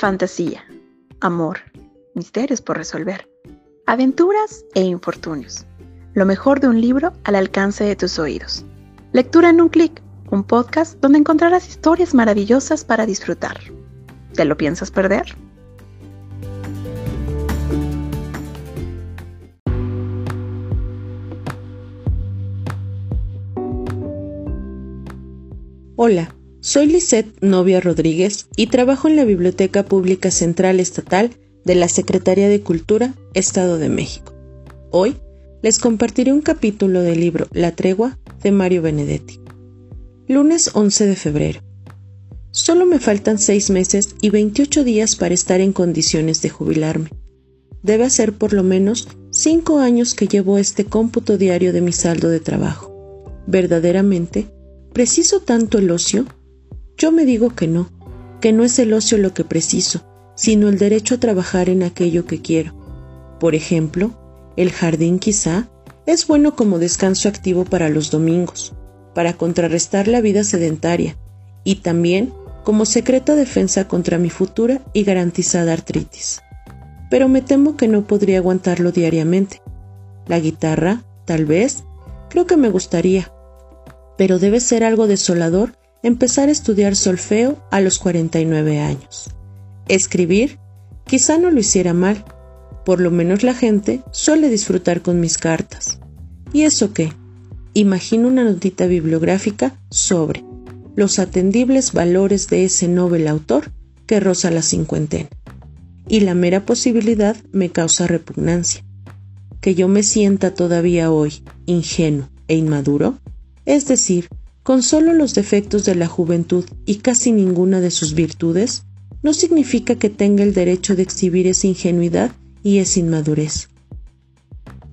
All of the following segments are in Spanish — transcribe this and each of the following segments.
fantasía, amor, misterios por resolver, aventuras e infortunios. Lo mejor de un libro al alcance de tus oídos. Lectura en un clic, un podcast donde encontrarás historias maravillosas para disfrutar. ¿Te lo piensas perder? Hola, soy Lisette Novia Rodríguez y trabajo en la Biblioteca Pública Central Estatal de la Secretaría de Cultura, Estado de México. Hoy les compartiré un capítulo del libro La Tregua de Mario Benedetti. Lunes 11 de febrero. Solo me faltan seis meses y 28 días para estar en condiciones de jubilarme. Debe ser por lo menos cinco años que llevo este cómputo diario de mi saldo de trabajo. Verdaderamente, ¿preciso tanto el ocio? Yo me digo que no, que no es el ocio lo que preciso, sino el derecho a trabajar en aquello que quiero. Por ejemplo, el jardín quizá es bueno como descanso activo para los domingos, para contrarrestar la vida sedentaria, y también como secreta defensa contra mi futura y garantizada artritis. Pero me temo que no podría aguantarlo diariamente. La guitarra, tal vez, creo que me gustaría, pero debe ser algo desolador empezar a estudiar solfeo a los 49 años. Escribir, quizá no lo hiciera mal, por lo menos la gente suele disfrutar con mis cartas. ¿Y eso qué? Imagino una notita bibliográfica sobre los atendibles valores de ese noble autor que roza la cincuentena. Y la mera posibilidad me causa repugnancia. Que yo me sienta todavía hoy ingenuo e inmaduro, es decir, con solo los defectos de la juventud y casi ninguna de sus virtudes, no significa que tenga el derecho de exhibir esa ingenuidad y esa inmadurez.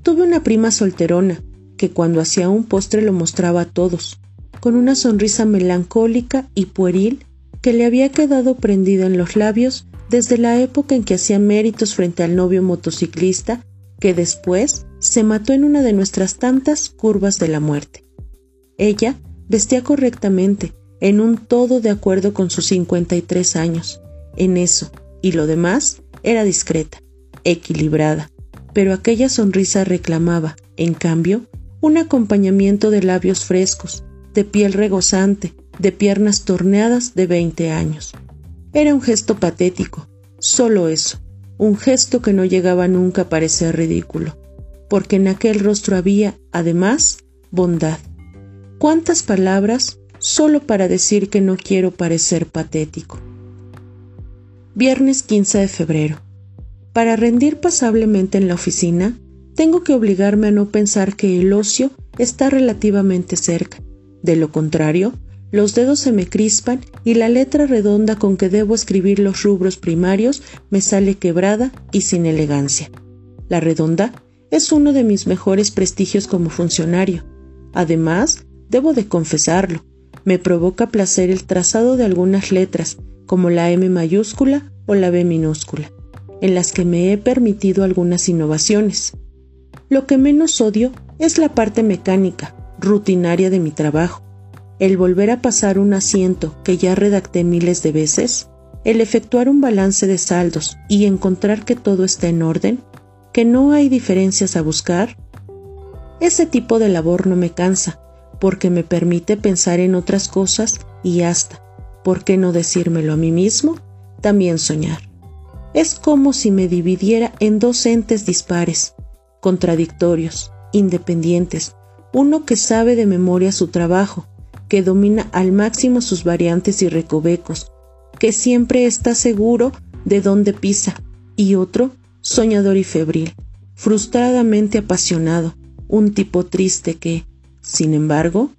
Tuve una prima solterona, que cuando hacía un postre lo mostraba a todos, con una sonrisa melancólica y pueril que le había quedado prendida en los labios desde la época en que hacía méritos frente al novio motociclista que después se mató en una de nuestras tantas curvas de la muerte. Ella Vestía correctamente, en un todo de acuerdo con sus 53 años. En eso, y lo demás, era discreta, equilibrada, pero aquella sonrisa reclamaba, en cambio, un acompañamiento de labios frescos, de piel regozante, de piernas torneadas de 20 años. Era un gesto patético, solo eso, un gesto que no llegaba nunca a parecer ridículo, porque en aquel rostro había, además, bondad, ¿Cuántas palabras solo para decir que no quiero parecer patético? Viernes 15 de febrero. Para rendir pasablemente en la oficina, tengo que obligarme a no pensar que el ocio está relativamente cerca. De lo contrario, los dedos se me crispan y la letra redonda con que debo escribir los rubros primarios me sale quebrada y sin elegancia. La redonda es uno de mis mejores prestigios como funcionario. Además, Debo de confesarlo, me provoca placer el trazado de algunas letras, como la M mayúscula o la B minúscula, en las que me he permitido algunas innovaciones. Lo que menos odio es la parte mecánica, rutinaria de mi trabajo, el volver a pasar un asiento que ya redacté miles de veces, el efectuar un balance de saldos y encontrar que todo está en orden, que no hay diferencias a buscar. Ese tipo de labor no me cansa, porque me permite pensar en otras cosas y hasta, ¿por qué no decírmelo a mí mismo? También soñar. Es como si me dividiera en dos entes dispares, contradictorios, independientes, uno que sabe de memoria su trabajo, que domina al máximo sus variantes y recovecos, que siempre está seguro de dónde pisa, y otro, soñador y febril, frustradamente apasionado, un tipo triste que, sin embargo,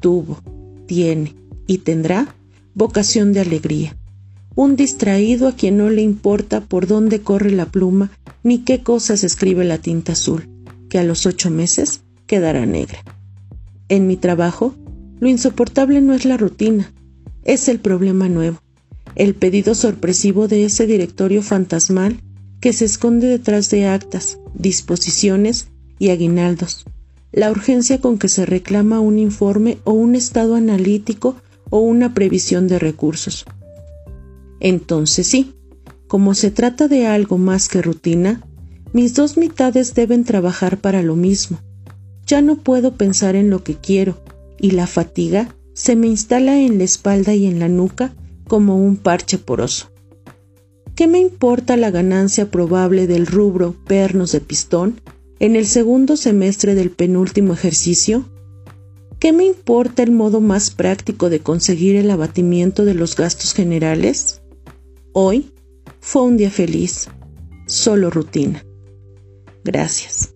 tuvo, tiene y tendrá vocación de alegría. Un distraído a quien no le importa por dónde corre la pluma ni qué cosas escribe la tinta azul, que a los ocho meses quedará negra. En mi trabajo, lo insoportable no es la rutina, es el problema nuevo, el pedido sorpresivo de ese directorio fantasmal que se esconde detrás de actas, disposiciones y aguinaldos, la urgencia con que se reclama un informe o un estado analítico o una previsión de recursos. Entonces sí, como se trata de algo más que rutina, mis dos mitades deben trabajar para lo mismo. Ya no puedo pensar en lo que quiero, y la fatiga se me instala en la espalda y en la nuca como un parche poroso. ¿Qué me importa la ganancia probable del rubro pernos de pistón en el segundo semestre del penúltimo ejercicio? ¿Qué me importa el modo más práctico de conseguir el abatimiento de los gastos generales? Hoy fue un día feliz, solo rutina. Gracias.